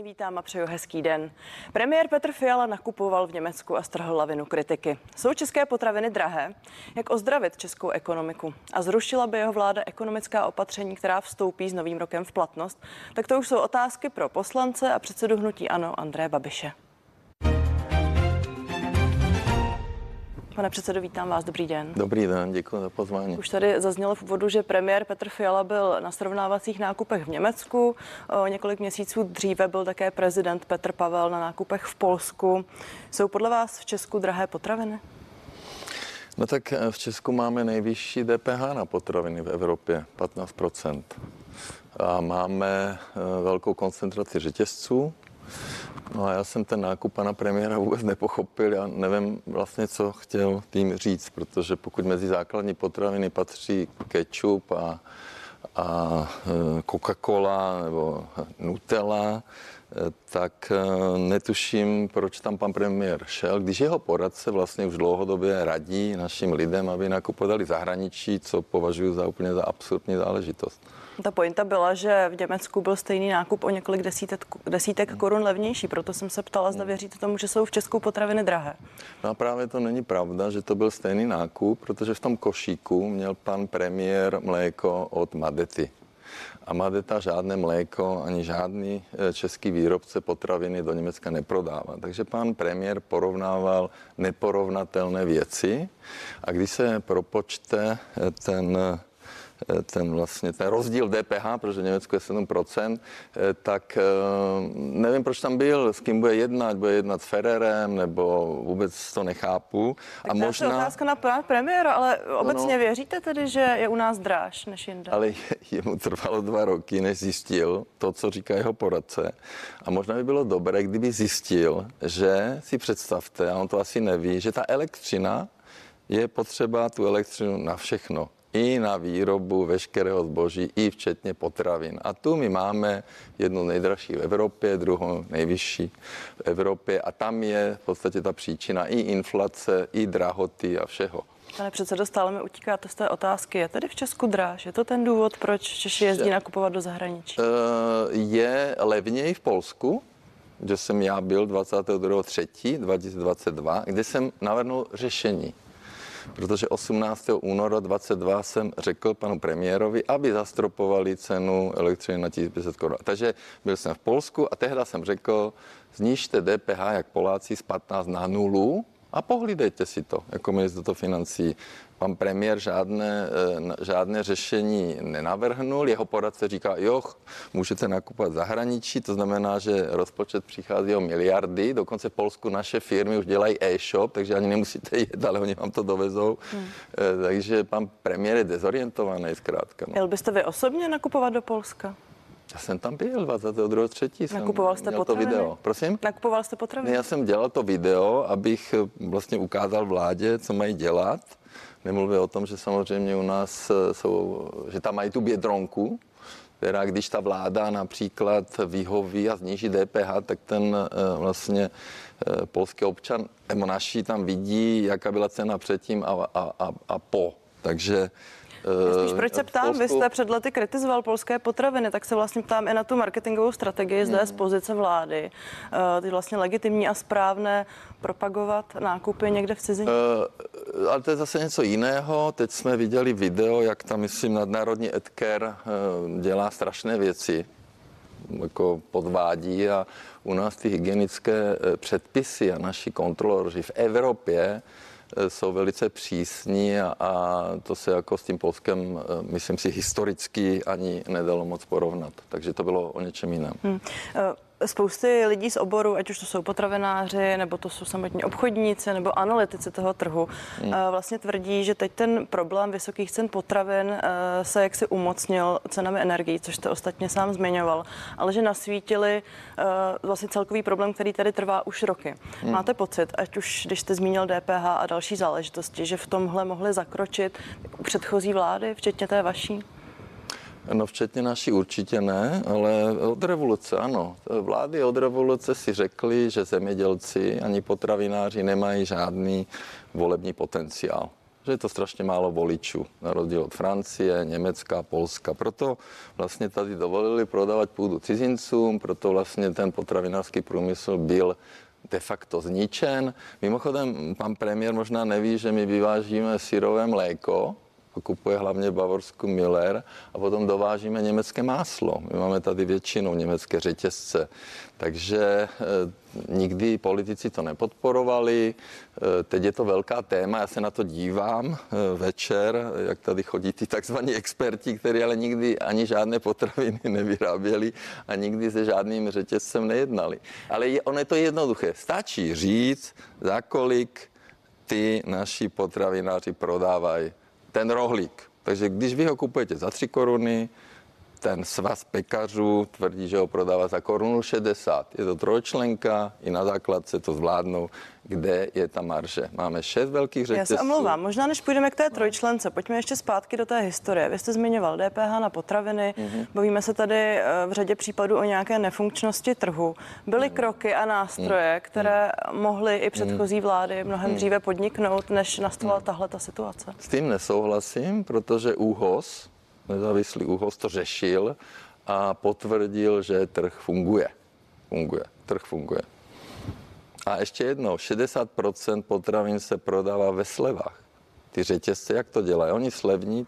Vítám a přeju hezký den. Premiér Petr Fiala nakupoval v Německu a strhl lavinu kritiky. Jsou české potraviny drahé? Jak ozdravit českou ekonomiku? A zrušila by jeho vláda ekonomická opatření, která vstoupí s novým rokem v platnost? Tak to už jsou otázky pro poslance a předsedu hnutí Ano André Babiše. Pane předsedo, vítám vás. Dobrý den. Dobrý den, děkuji za pozvání. Už tady zaznělo v úvodu, že premiér Petr Fiala byl na srovnávacích nákupech v Německu. O několik měsíců dříve byl také prezident Petr Pavel na nákupech v Polsku. Jsou podle vás v Česku drahé potraviny? No tak eh, v Česku máme nejvyšší DPH na potraviny v Evropě, 15 A máme eh, velkou koncentraci řetězců, No a já jsem ten nákup pana premiéra vůbec nepochopil. Já nevím vlastně, co chtěl tím říct, protože pokud mezi základní potraviny patří ketchup a, a e, Coca-Cola nebo Nutella, e, tak e, netuším, proč tam pan premiér šel, když jeho poradce vlastně už dlouhodobě radí našim lidem, aby nakupovali zahraničí, co považuji za úplně za absurdní záležitost. Ta pointa byla, že v Německu byl stejný nákup o několik desítek, desítek korun levnější, proto jsem se ptala, zda věříte tomu, že jsou v Česku potraviny drahé. No a právě to není pravda, že to byl stejný nákup, protože v tom košíku měl pan premiér mléko od Madety. A Madeta žádné mléko ani žádný e, český výrobce potraviny do Německa neprodává. Takže pan premiér porovnával neporovnatelné věci a když se propočte e, ten ten vlastně ten rozdíl DPH, protože Německo je 7%, eh, tak eh, nevím, proč tam byl, s kým bude jednat, bude jednat s Ferrerem, nebo vůbec to nechápu. Tak a možná... je otázka na pana premiéra, ale obecně no, věříte tedy, že je u nás dráž než jinde? Ale jemu trvalo dva roky, než zjistil to, co říká jeho poradce. A možná by bylo dobré, kdyby zjistil, že si představte, a on to asi neví, že ta elektřina je potřeba tu elektřinu na všechno i na výrobu veškerého zboží, i včetně potravin. A tu my máme jednu nejdražší v Evropě, druhou nejvyšší v Evropě a tam je v podstatě ta příčina i inflace, i drahoty a všeho. Pane předsedo, stále mi utíkáte z té otázky. Je tedy v Česku dráž? Je to ten důvod, proč Češi jezdí nakupovat do zahraničí? Eh, je levněji v Polsku, kde jsem já byl 22.3.2022, kde jsem navrhnul řešení protože 18. února 22 jsem řekl panu premiérovi, aby zastropovali cenu elektřiny na 1500 korun. Takže byl jsem v Polsku a tehdy jsem řekl, znižte DPH jak Poláci z 15 na nulu a pohlídejte si to jako ministerstvo financí pan premiér žádné, eh, žádné řešení nenavrhnul. Jeho poradce říká, jo, můžete nakupovat zahraničí, to znamená, že rozpočet přichází o miliardy, dokonce v Polsku naše firmy už dělají e-shop, takže ani nemusíte jet, ale oni vám to dovezou. Hmm. Eh, takže pan premiér je dezorientovaný zkrátka. No. Jel byste vy osobně nakupovat do Polska? Já jsem tam byl 22. třetí. Nakupoval jste potraviny? to video. Prosím? Nakupoval jste potraviny? Ne, já jsem dělal to video, abych vlastně ukázal vládě, co mají dělat Nemluvě o tom, že samozřejmě u nás eh, jsou, že tam mají tu bědronku, která když ta vláda například vyhoví a zníží DPH, tak ten eh, vlastně eh, polský občan nebo naši tam vidí, jaká byla cena předtím a, a, a, a po. Takže Spíš proč se ptám, Polsku... vy jste před lety kritizoval polské potraviny, tak se vlastně ptám i na tu marketingovou strategii zde hmm. z pozice vlády. Ty vlastně legitimní a správné propagovat nákupy někde v cizině? Uh, ale to je zase něco jiného. Teď jsme viděli video, jak tam, myslím, nadnárodní Edker dělá strašné věci jako podvádí a u nás ty hygienické předpisy a naši kontroloři v Evropě jsou velice přísní a, a to se jako s tím Polskem, myslím si, historicky ani nedalo moc porovnat. Takže to bylo o něčem jiném. Hmm. Uh spousty lidí z oboru, ať už to jsou potravináři, nebo to jsou samotní obchodníci, nebo analytici toho trhu, hmm. Eh, vlastně tvrdí, že teď ten problém vysokých cen potravin eh, se jaksi umocnil cenami energií, což jste ostatně sám zmiňoval, ale že nasvítili eh, vlastně celkový problém, který tady trvá už roky. Hmm. Máte pocit, ať už když jste zmínil DPH a další záležitosti, že v tomhle mohli zakročit předchozí vlády, včetně té vaší? No včetně naší určitě ne, ale od revoluce ano. Vlády od revoluce si řekli, že zemědělci ani potravináři nemají žádný volební potenciál. že je to strašně málo voličů, na rozdíl od Francie, Německa, Polska. Proto vlastně tady dovolili prodávat půdu cizincům, proto vlastně ten potravinářský průmysl byl de facto zničen. Mimochodem, pan premiér možná neví, že my vyvážíme syrové mléko, kupuje hlavně Bavorsku Miller a potom dovážíme německé máslo. My máme tady většinou německé řetězce. Takže e, nikdy politici to nepodporovali. E, teď je to velká téma, já se na to dívám e, večer, jak tady chodí ty takzvaní experti, kteří ale nikdy ani žádné potraviny nevyráběli a nikdy se žádným řetězcem nejednali. Ale je, ono je to jednoduché. Stačí říct, za kolik ty naši potravináři prodávají ten rohlík. Takže když vy ho kupujete za 3 koruny, ten svaz pekařů tvrdí, že ho prodává za korunu 60. Je to trojčlenka, i na základce to zvládnou, kde je ta marže. Máme šest velkých řetězců. Já se omlouvám, možná než půjdeme k té trojčlence, pojďme ještě zpátky do té historie. Vy jste zmiňoval DPH na potraviny, mm-hmm. bavíme se tady eh, v řadě případů o nějaké nefunkčnosti trhu. Byly mm-hmm. kroky a nástroje, mm-hmm. které mohly i předchozí vlády mnohem mm-hmm. dříve podniknout, než nastala mm-hmm. tahle ta situace. S tím nesouhlasím, protože úhoz nezávislý úhoz to řešil a potvrdil, že trh funguje. Funguje, trh funguje. A ještě jednou, 60% potravin se prodává ve slevách. Ty řetězce, jak to dělají? Oni slevní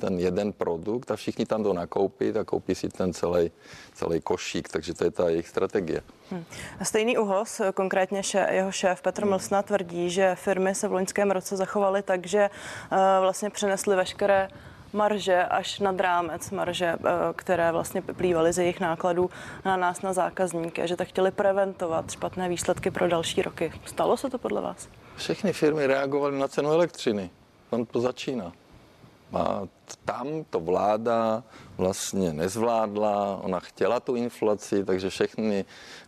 ten jeden produkt a všichni tam jdou nakoupit a koupí si ten celý, celý košík, takže to je ta jejich strategie. Hmm. Stejný uhos, konkrétně jeho šéf Petr hmm. Mlsna tvrdí, že firmy se v loňském roce zachovaly tak, že uh, vlastně přenesly veškeré marže až nad rámec marže, eh, které vlastně plývaly z jejich nákladů na nás, na zákazníky, že tak chtěli preventovat špatné výsledky pro další roky. Stalo se to podle vás? Všechny firmy reagovaly na cenu elektřiny. Tam to začíná. A tam to vláda vlastně nezvládla, ona chtěla tu inflaci, takže všechny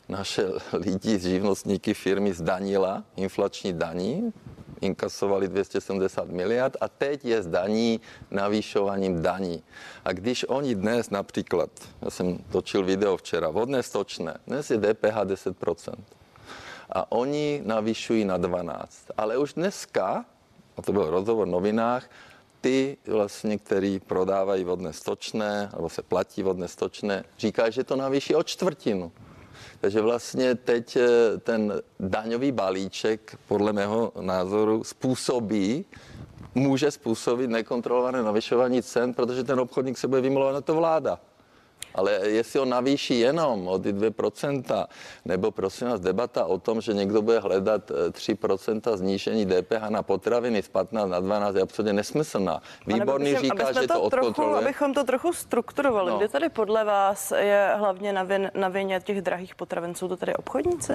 naše lidi, živnostníky firmy zdanila inflační daní, inkasovali 270 miliard a teď je z daní navýšováním daní. A když oni dnes například, já jsem točil video včera, vodné stočné, dnes je DPH 10%. A oni navýšují na 12. Ale už dneska, a to byl rozhovor v novinách, ty vlastně, který prodávají vodné stočné, nebo se platí vodné stočné, říkají, že to navýší o čtvrtinu. Takže vlastně teď eh, ten daňový balíček podle mého názoru způsobí, může způsobit nekontrolované navyšování cen, protože ten obchodník se bude vymlouvat na to vláda. Ale jestli ho navýší jenom o ty 2%, nebo prosím vás debata o tom, že někdo bude hledat 3% eh, znížení DPH na potraviny z 15 na 12 je absolutně nesmyslná. Výborný bychom, říká, že to, to odkontroluje. Abychom to trochu strukturovali, no. kde tady podle vás je hlavně na, vin, na vině těch drahých potravin? Jsou to tady obchodníci?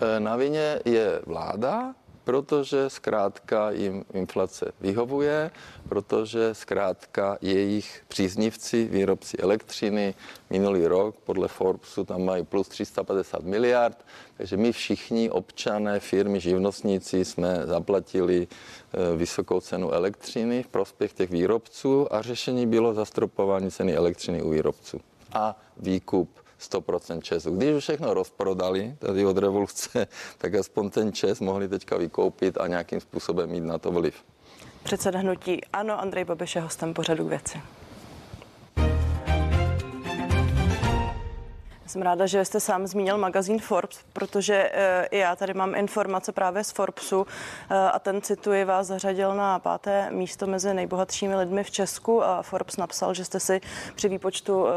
Eh, na vině je vláda, protože zkrátka jim inflace vyhovuje, protože zkrátka jejich příznivci, výrobci elektřiny, minulý rok podle Forbesu tam mají plus 350 miliard, takže my všichni občané, firmy, živnostníci jsme zaplatili eh, vysokou cenu elektřiny v prospěch těch výrobců a řešení bylo zastropování ceny elektřiny u výrobců a výkup 100% Česu. Když už všechno rozprodali tady od revoluce, tak aspoň ten Čes mohli teďka vykoupit a nějakým způsobem mít na to vliv. Předseda hnutí Ano, Andrej Babiš je hostem pořadu věci. Jsem ráda, že jste sám zmínil magazín Forbes, protože eh, i já tady mám informace právě z Forbesu eh, a ten cituji vás zařadil na páté místo mezi nejbohatšími lidmi v Česku a Forbes napsal, že jste si při výpočtu eh,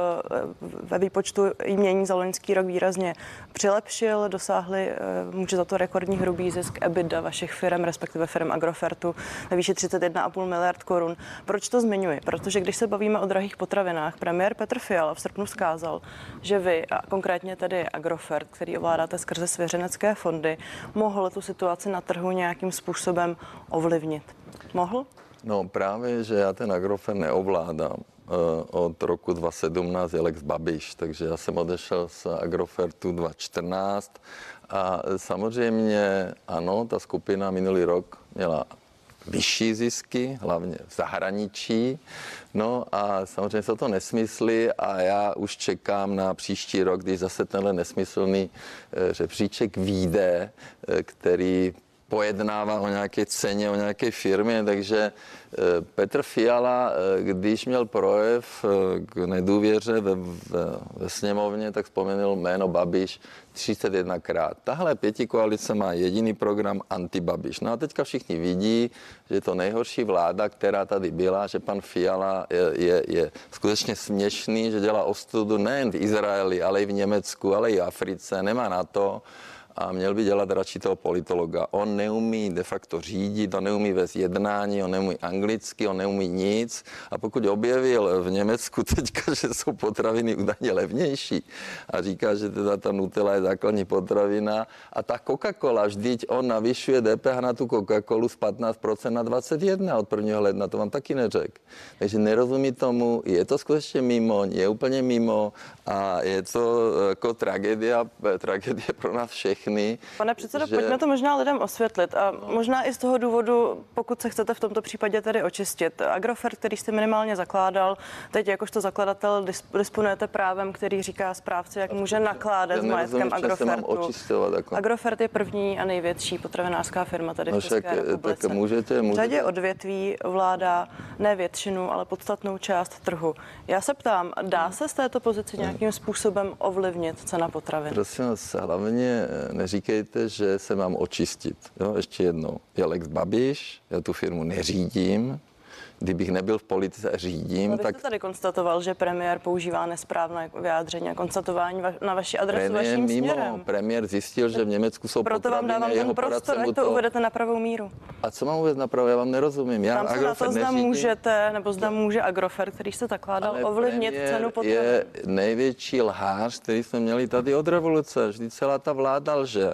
ve výpočtu jmění za loňský rok výrazně přilepšil, dosáhli, může za to rekordní hrubý zisk EBITDA vašich firm, respektive firm Agrofertu ve výši 31,5 miliard korun. Proč to zmiňuji? Protože když se bavíme o drahých potravinách, premiér Petr Fiala v srpnu vzkázal, že vy a konkrétně tedy Agrofert, který ovládáte skrze svěřenecké fondy, mohl tu situaci na trhu nějakým způsobem ovlivnit? Mohl? No právě, že já ten Agrofert neovládám. Eh, od roku 2017 je Lex Babiš, takže já jsem odešel z Agrofertu 2014 a samozřejmě ano, ta skupina minulý rok měla vyšší zisky, hlavně v zahraničí. No a samozřejmě jsou to nesmysly a já už čekám na příští rok, když zase tenhle nesmyslný eh, řebříček výjde, eh, který pojednává o nějaké ceně, o nějaké firmě, takže eh, Petr Fiala, eh, když měl projev k nedůvěře ve, ve, ve sněmovně, tak vzpomenul jméno Babiš 31krát. Tahle pěti koalice má jediný program antibabiš. No a teďka všichni vidí, že je to nejhorší vláda, která tady byla, že pan Fiala je, je, je skutečně směšný, že dělá ostudu nejen v Izraeli, ale i v Německu, ale i v Africe, nemá na to a měl by dělat radši toho politologa. On neumí de facto řídit, on neumí vést jednání, on neumí anglicky, on neumí nic. A pokud objevil v Německu teďka, že jsou potraviny údajně levnější a říká, že teda ta Nutella je základní potravina a ta Coca-Cola, vždyť on navyšuje DPH na tu Coca-Colu z 15% na 21 od 1. ledna, to vám taky neřek. Takže nerozumí tomu, je to skutečně mimo, je úplně mimo a je to jako tragédia, tragédie pro nás všech všechny. Pane předsedo, že... pojďme to možná lidem osvětlit a no. možná i z toho důvodu, pokud se chcete v tomto případě tedy očistit. Agrofert, který jste minimálně zakládal, teď jakožto zakladatel disponujete právem, který říká správci, jak může nakládat s majetkem Agrofertu. Jako. Agrofert je první a největší potravinářská firma tady no, v České republice. Tak můžete, můžete. V řadě odvětví vláda ne většinu, ale podstatnou část trhu. Já se ptám, dá se z této pozice nějakým způsobem ovlivnit cena potravin? Prosím vás, hlavně neříkejte, že se mám očistit. Jo, ještě jednou. Je Lex Babiš, já tu firmu neřídím, kdybych nebyl v politice a řídím, no, tak... Jste tady konstatoval, že premiér používá nesprávné vyjádření a konstatování na vaši adresu premiér vaším mimo, směrem. Premiér zjistil, že v Německu jsou Proto vám dávám ten prostor, ať to, to uvedete na pravou míru. A co mám uvést na pravou? Já vám nerozumím. Já Tam se na to, zda neřídím. můžete, nebo zda může Agrofert, který jste zakládal, ovlivnit cenu potravin. je největší lhář, který jsme měli tady od revoluce. Vždyť celá ta vláda lže.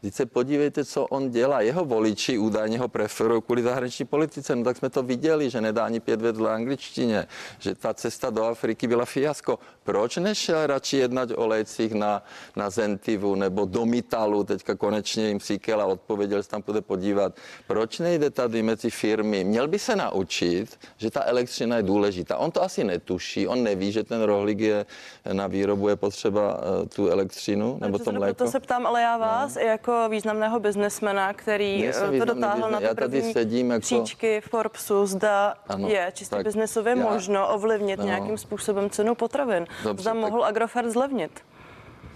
Teď se podívejte, co on dělá. Jeho voliči údajně ho preferují kvůli zahraniční politice. No tak jsme to viděli, že nedá ani pět vedle angličtině, že ta cesta do Afriky byla fiasko. Proč nešel radši jednat o lécích na, na Zentivu nebo do Mitalu? Teďka konečně jim Sikela odpověděl, že tam bude podívat. Proč nejde tady mezi firmy? Měl by se naučit, že ta elektřina je důležitá. On to asi netuší, on neví, že ten rohlík je na výrobu je potřeba uh, tu elektřinu nebo to mléko. To se ptám, ale já vás no. jako významného biznesmena, který Nejsem to dotáhl na ty první sedím jako... příčky v Forbesu, zda ano, je čistě biznesově já... možno ovlivnit no. nějakým způsobem cenu potravin. Dobře, zda tak... mohl Agrofert zlevnit.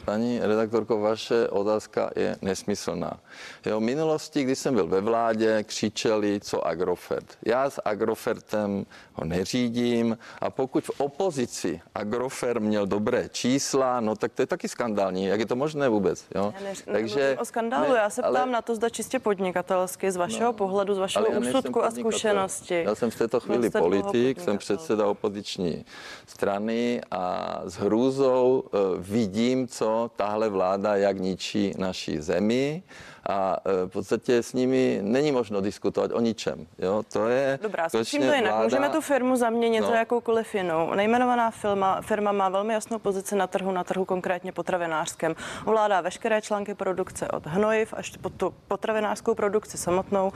Paní redaktorko, vaše otázka je nesmyslná. Jo, v minulosti, když jsem byl ve vládě, křičeli, co Agrofert. Já s Agrofertem ho neřídím a pokud v opozici Agrofert měl dobré čísla, no tak to je taky skandální. Jak je to možné vůbec? Jo? Já neř, Takže, o skandálu, ne, já se ptám ale, na to, zda čistě podnikatelsky, z vašeho no, pohledu, z vašeho úsudku a zkušenosti. Já jsem v této chvíli politik, jsem předseda opoziční strany a s hrůzou uh, vidím, co tahle vláda jak ničí naší zemi a e, v podstatě s nimi není možno diskutovat o ničem. Jo? To je Dobrá, zkusím to jinak. Vláda... Můžeme tu firmu zaměnit no. za jakoukoliv jinou. Nejmenovaná firma, firma má velmi jasnou pozici na trhu, na trhu konkrétně potravinářském. Ovládá veškeré články produkce od hnojiv až po tu potravinářskou produkci samotnou.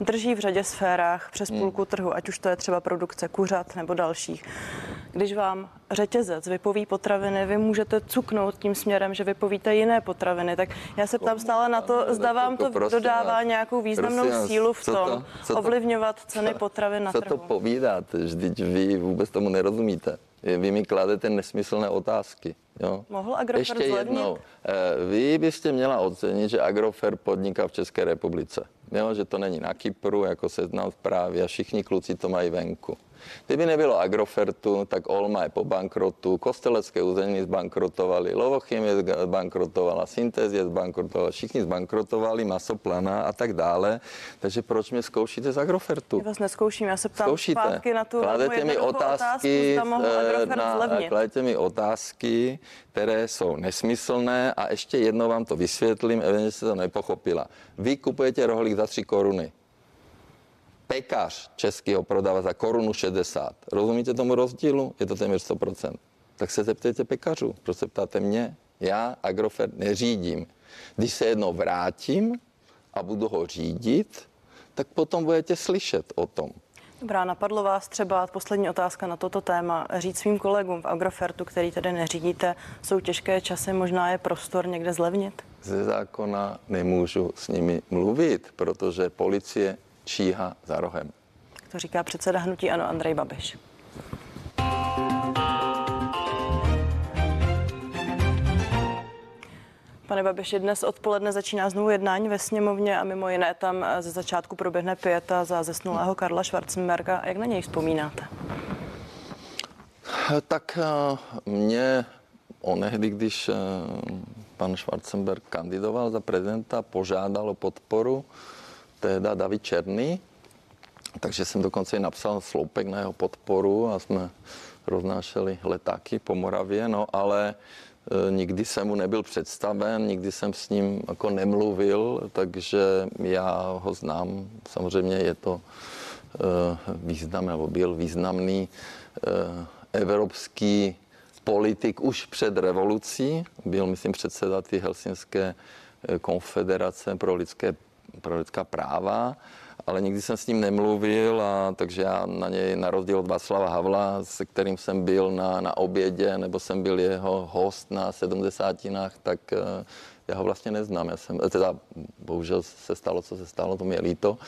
Drží v řadě sférách přes hmm. půlku trhu, ať už to je třeba produkce kuřat nebo dalších. Když vám řetězec vypoví potraviny, vy můžete cuknout tím směrem, že vypovíte jiné potraviny. Tak já se ptám stále na to, zda vám to dodává nějakou významnou sílu v tom ovlivňovat ceny potravin na trhu. Co to povídáte? Vždyť vy vůbec tomu nerozumíte. Vy mi kladete nesmyslné otázky. Jo. Mohl Agrofert Ještě jednou, eh, vy byste měla ocenit, že Agrofert podniká v České republice. Jo, že to není na Kypru, jako seznam zprávy a všichni kluci to mají venku. Kdyby nebylo Agrofertu, tak Olma je po bankrotu, Kostelecké území zbankrotovali, Lovochymie zbankrotovala, Syntézie zbankrotovala, všichni zbankrotovali, Masoplana a tak dále. Takže proč mě zkoušíte z Agrofertu? Já vás neskouším, já se ptám Zkoušíte. zpátky na tu kladete mi otázky, otázku, eh, na, kladete mi otázky, které jsou nesmyslné a ještě jednou vám to vysvětlím, evidentně jste to nepochopila. Vy kupujete rohlík za 3 koruny pekař český ho prodává za korunu 60. Rozumíte tomu rozdílu? Je to téměř 100%. Tak se zeptejte pekařů. Proč se ptáte mě? Já Agrofert neřídím. Když se jednou vrátím a budu ho řídit, tak potom budete slyšet o tom. Dobrá, napadlo vás třeba poslední otázka na toto téma. Říct svým kolegům v Agrofertu, který tedy neřídíte, jsou těžké časy, možná je prostor někde zlevnit? ze zákona nemůžu s nimi mluvit, protože policie číha za rohem. To říká předseda hnutí Ano Andrej Babiš. Pane Babiši, dnes odpoledne začíná znovu jednání ve sněmovně a mimo jiné tam ze začátku proběhne pěta za zesnulého Karla Schwarzenberga. Jak na něj vzpomínáte? Tak eh, mě onehdy, když eh, pan Schwarzenberg kandidoval za prezidenta, požádal o podporu teda David Černý, takže jsem dokonce i napsal sloupek na jeho podporu a jsme roznášeli letáky po Moravě, no ale e, nikdy jsem mu nebyl představen, nikdy jsem s ním jako nemluvil, takže já ho znám. Samozřejmě je to e, význam, nebo byl významný e, evropský politik už před revolucí. Byl, myslím, předseda ty Helsinské konfederace pro, lidské, pro lidská práva ale nikdy jsem s ním nemluvil, a, takže já na něj, na rozdíl od Václava Havla, se kterým jsem byl na, na obědě, nebo jsem byl jeho host na sedmdesátinách, tak eh, já ho vlastně neznám. Já jsem, teda bohužel se stalo, co se stalo, to mi je líto.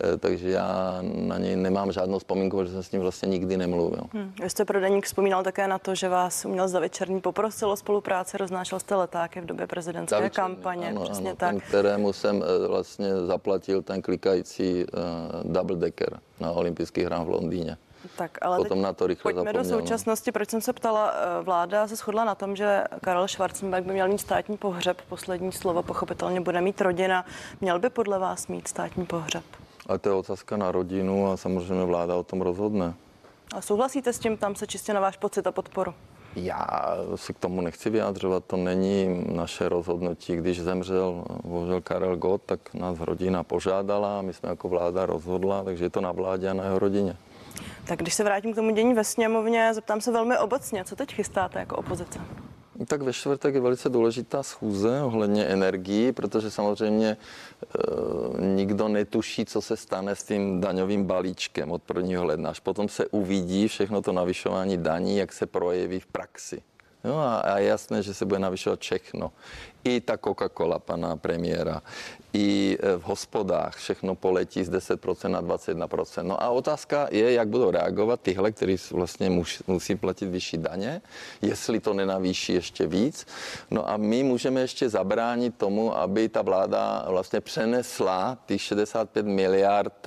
Eh, takže já na něj nemám žádnou vzpomínku, že jsem s ním vlastně nikdy nemluvil. Hmm. Vy jste pro Deník vzpomínal také na to, že vás uměl David Černý poprosil o spolupráci, roznášel jste letáky v době prezidentské David kampaně. Ano, přesně ano, tak. Ten, kterému jsem eh, vlastně zaplatil ten klikající uh, double decker na olympijských hrách v Londýně. Tak, ale Potom na to rychle pojďme zapomněl, do současnosti. Proč jsem se ptala, vláda se shodla na tom, že Karel Schwarzenberg by měl mít státní pohřeb. Poslední slovo pochopitelně bude mít rodina. Měl by podle vás mít státní pohřeb? Ale to je otázka na rodinu a samozřejmě vláda o tom rozhodne. A souhlasíte s tím, tam se čistě na váš pocit a podporu? Já si k tomu nechci vyjádřovat, to není naše rozhodnutí. Když zemřel bohužel Karel Gott, tak nás rodina požádala a my jsme jako vláda rozhodla, takže je to na vládě a na jeho rodině. Tak když se vrátím k tomu dění ve sněmovně, zeptám se velmi obecně, co teď chystáte jako opozice? Tak ve čtvrtek je velice důležitá schůze ohledně energií, protože samozřejmě e, nikdo netuší, co se stane s tím daňovým balíčkem od 1. ledna. Až potom se uvidí všechno to navyšování daní, jak se projeví v praxi. No a, a jasné, že se bude navyšovat všechno. I ta Coca-Cola pana premiéra, i e, v hospodách všechno poletí z 10% na 21%. No a otázka je, jak budou reagovat tyhle, kteří vlastně musí platit vyšší daně, jestli to nenavýší ještě víc. No a my můžeme ještě zabránit tomu, aby ta vláda vlastně přenesla těch 65 miliard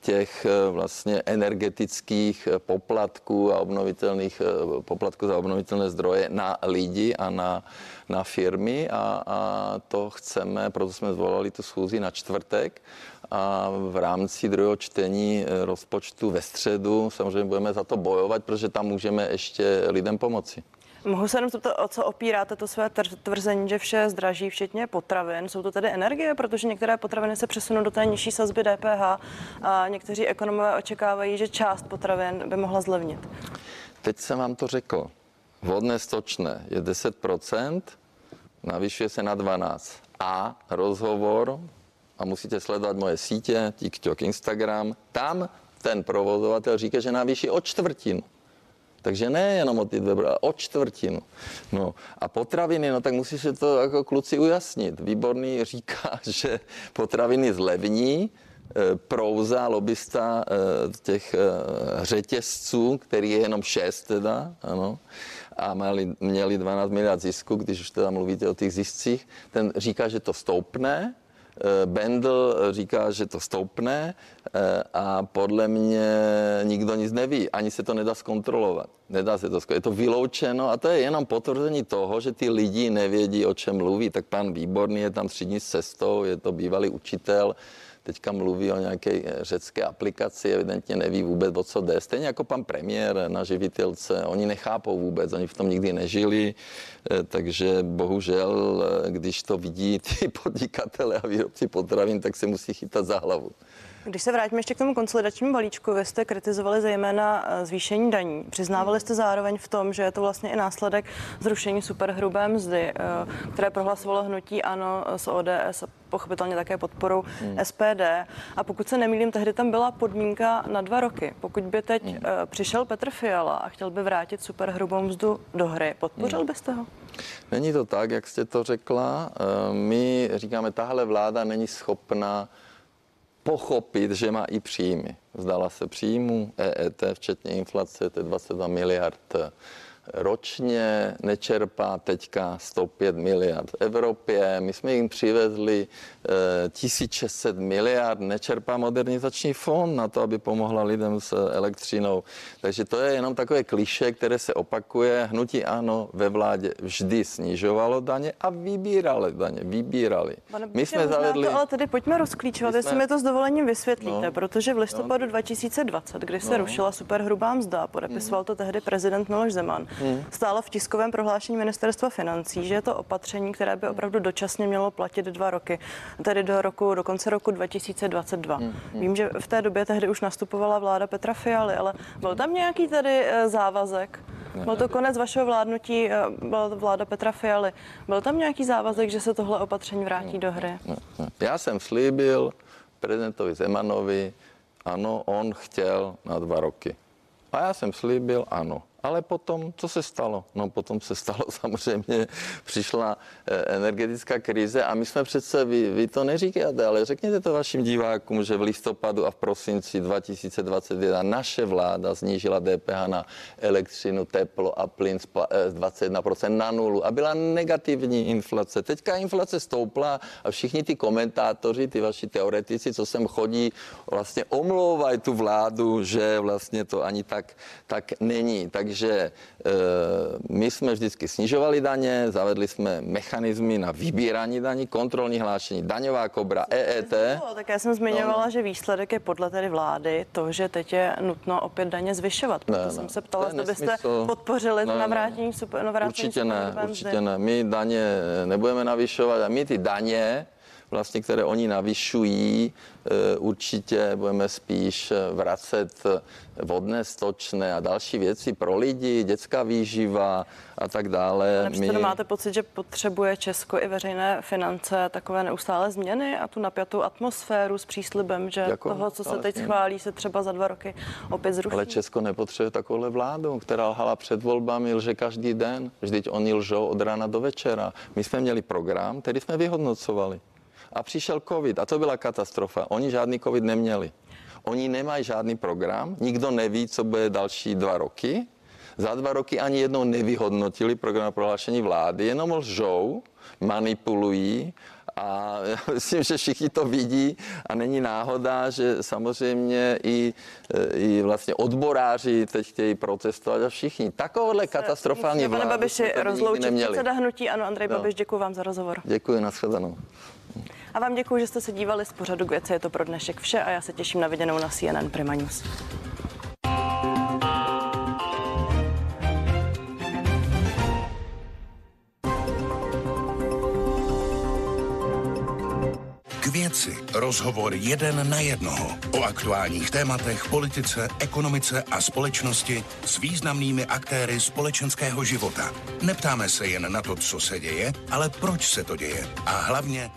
těch e, vlastně energetických e, poplatků a obnovitelných poplatků za obnovitelné zdroje na lidi a na, na firmy a, a to chceme, proto jsme zvolali tu schůzi na čtvrtek a v rámci druhého čtení eh, rozpočtu ve středu samozřejmě budeme za to bojovat, protože tam můžeme ještě lidem pomoci. Mohu se jenom zeptat, o co opíráte to své tvrzení, že vše zdraží, včetně potravin? Jsou to tedy energie, protože některé potraviny se přesunou do té nižší sazby DPH a někteří ekonomové očekávají, že část potravin by mohla zlevnit. Teď jsem vám to řekl. Vodné stočné je 10%, navyšuje se na 12 a rozhovor, a musíte sledovat moje sítě, TikTok, Instagram, tam ten provozovatel říká, že navýší o čtvrtinu. Takže ne jenom o ty dvě, ale o čtvrtinu. No a potraviny, no tak musí se to jako kluci ujasnit. Výborný říká, že potraviny zlevní, e, prouza, lobista e, těch e, řetězců, který je jenom šest teda, ano, a měli, měli 12 miliard zisku, když už teda mluvíte o těch ziscích, ten říká, že to stoupne, eh, Bendel říká, že to stoupne eh, a podle mě nikdo nic neví, ani se to nedá zkontrolovat. Nedá se to zkontrolovat. Je to vyloučeno a to je jenom potvrzení toho, že ty lidi nevědí, o čem mluví. Tak pan Výborný je tam třídní cestou, je to bývalý učitel, teďka mluví o nějaké eh, řecké aplikaci, evidentně neví vůbec, o co jde. Stejně jako pan premiér na živitelce, oni nechápou vůbec, oni v tom nikdy nežili, eh, takže bohužel, eh, když to vidí ty podnikatele a výrobci potravin, tak se musí chytat za hlavu. Když se vrátíme ještě k tomu konsolidačnímu balíčku, vy jste kritizovali zejména eh, zvýšení daní. Přiznávali jste zároveň v tom, že je to vlastně i následek zrušení superhrubé mzdy, eh, které prohlasovalo hnutí ANO s ODS a pochopitelně také podporou hmm. SPD. A pokud se nemýlím, tehdy tam byla podmínka na dva roky. Pokud by teď hmm. přišel Petr Fiala a chtěl by vrátit superhrubou mzdu do hry, podpořil hmm. byste ho? Není to tak, jak jste to řekla. My říkáme, tahle vláda není schopna pochopit, že má i příjmy. Vzdala se příjmu, EET, včetně inflace, to je 22 miliard ročně nečerpá teďka 105 miliard v Evropě. My jsme jim přivezli 1600 eh, miliard, nečerpá modernizační fond na to, aby pomohla lidem s elektřinou. Takže to je jenom takové kliše, které se opakuje. Hnutí ano ve vládě vždy snižovalo daně a vybírali daně, vybírali. Pane, my jsme zavedli... To, ale tedy pojďme rozklíčovat, jsme... jestli mi to s dovolením vysvětlíte, no. protože v listopadu no. 2020, kdy se no. rušila superhrubá mzda, podepisoval to tehdy prezident Miloš Zeman, hmm. stálo v tiskovém prohlášení ministerstva financí, že je to opatření, které by opravdu dočasně mělo platit dva roky, tedy do roku, do konce roku 2022. Hmm. Vím, že v té době tehdy už nastupovala vláda Petra Fialy, ale byl tam nějaký tedy eh, závazek? Byl to konec vašeho vládnutí, eh, byla to vláda Petra Fialy. Byl tam nějaký závazek, že se tohle opatření vrátí do hry? Já jsem slíbil prezidentovi Zemanovi, ano, on chtěl na dva roky. A já jsem slíbil, ano. Ale potom, co se stalo? No potom se stalo samozřejmě, přišla eh, energetická krize a my jsme přece, vy, vy to neříkáte, ale řekněte to vašim divákům, že v listopadu a v prosinci 2021 naše vláda snížila DPH na elektřinu, teplo a plyn z 21% eh, na nulu a byla negativní inflace. Teďka inflace stoupla a všichni ty komentátoři, ty vaši teoretici, co sem chodí, vlastně omlouvají tu vládu, že vlastně to ani tak, tak není. Takže takže e, my jsme vždycky snižovali daně, zavedli jsme mechanismy na vybírání daní, kontrolní hlášení, daňová kobra, EET. Tak já jsem zmiňovala, no. že výsledek je podle tedy vlády to, že teď je nutno opět daně zvyšovat. Proto ne, jsem se ptala, zda byste podpořili ne, navrátění, super, navrátění Určitě ne, určitě ne. My daně nebudeme navyšovat a my ty daně vlastně, které oni navyšují, e, určitě budeme spíš e, vracet vodné, stočné a další věci pro lidi, dětská výživa a tak dále. Ale My... máte pocit, že potřebuje Česko i veřejné finance takové neustále změny a tu napjatou atmosféru s příslibem, že jako, toho, co se teď schválí, se třeba za dva roky opět zruší? Ale Česko nepotřebuje takovou vládu, která lhala před volbami, lže každý den. Vždyť oni lžou od rána do večera. My jsme měli program, který jsme vyhodnocovali. A přišel covid a to byla katastrofa. Oni žádný covid neměli. Oni nemají žádný program, nikdo neví, co bude další dva roky. Za dva roky ani jednou nevyhodnotili program prohlášení vlády, jenom lžou, manipulují a já myslím, že všichni to vidí a není náhoda, že samozřejmě i, i vlastně odboráři teď chtějí protestovat a všichni. Takovouhle katastrofální vládu. Pane Babiši, rozloučit předseda hnutí, ano, Andrej no. Babiš, děkuji vám za rozhovor. Děkuji, nashledanou. A vám děkuji, že jste se dívali z pořadu věci. Je to pro dnešek vše a já se těším na viděnou na CNN Prima News. Věci. Rozhovor jeden na jednoho. O aktuálních tématech, politice, ekonomice a společnosti s významnými aktéry společenského života. Neptáme se jen na to, co se děje, ale proč se to děje. A hlavně,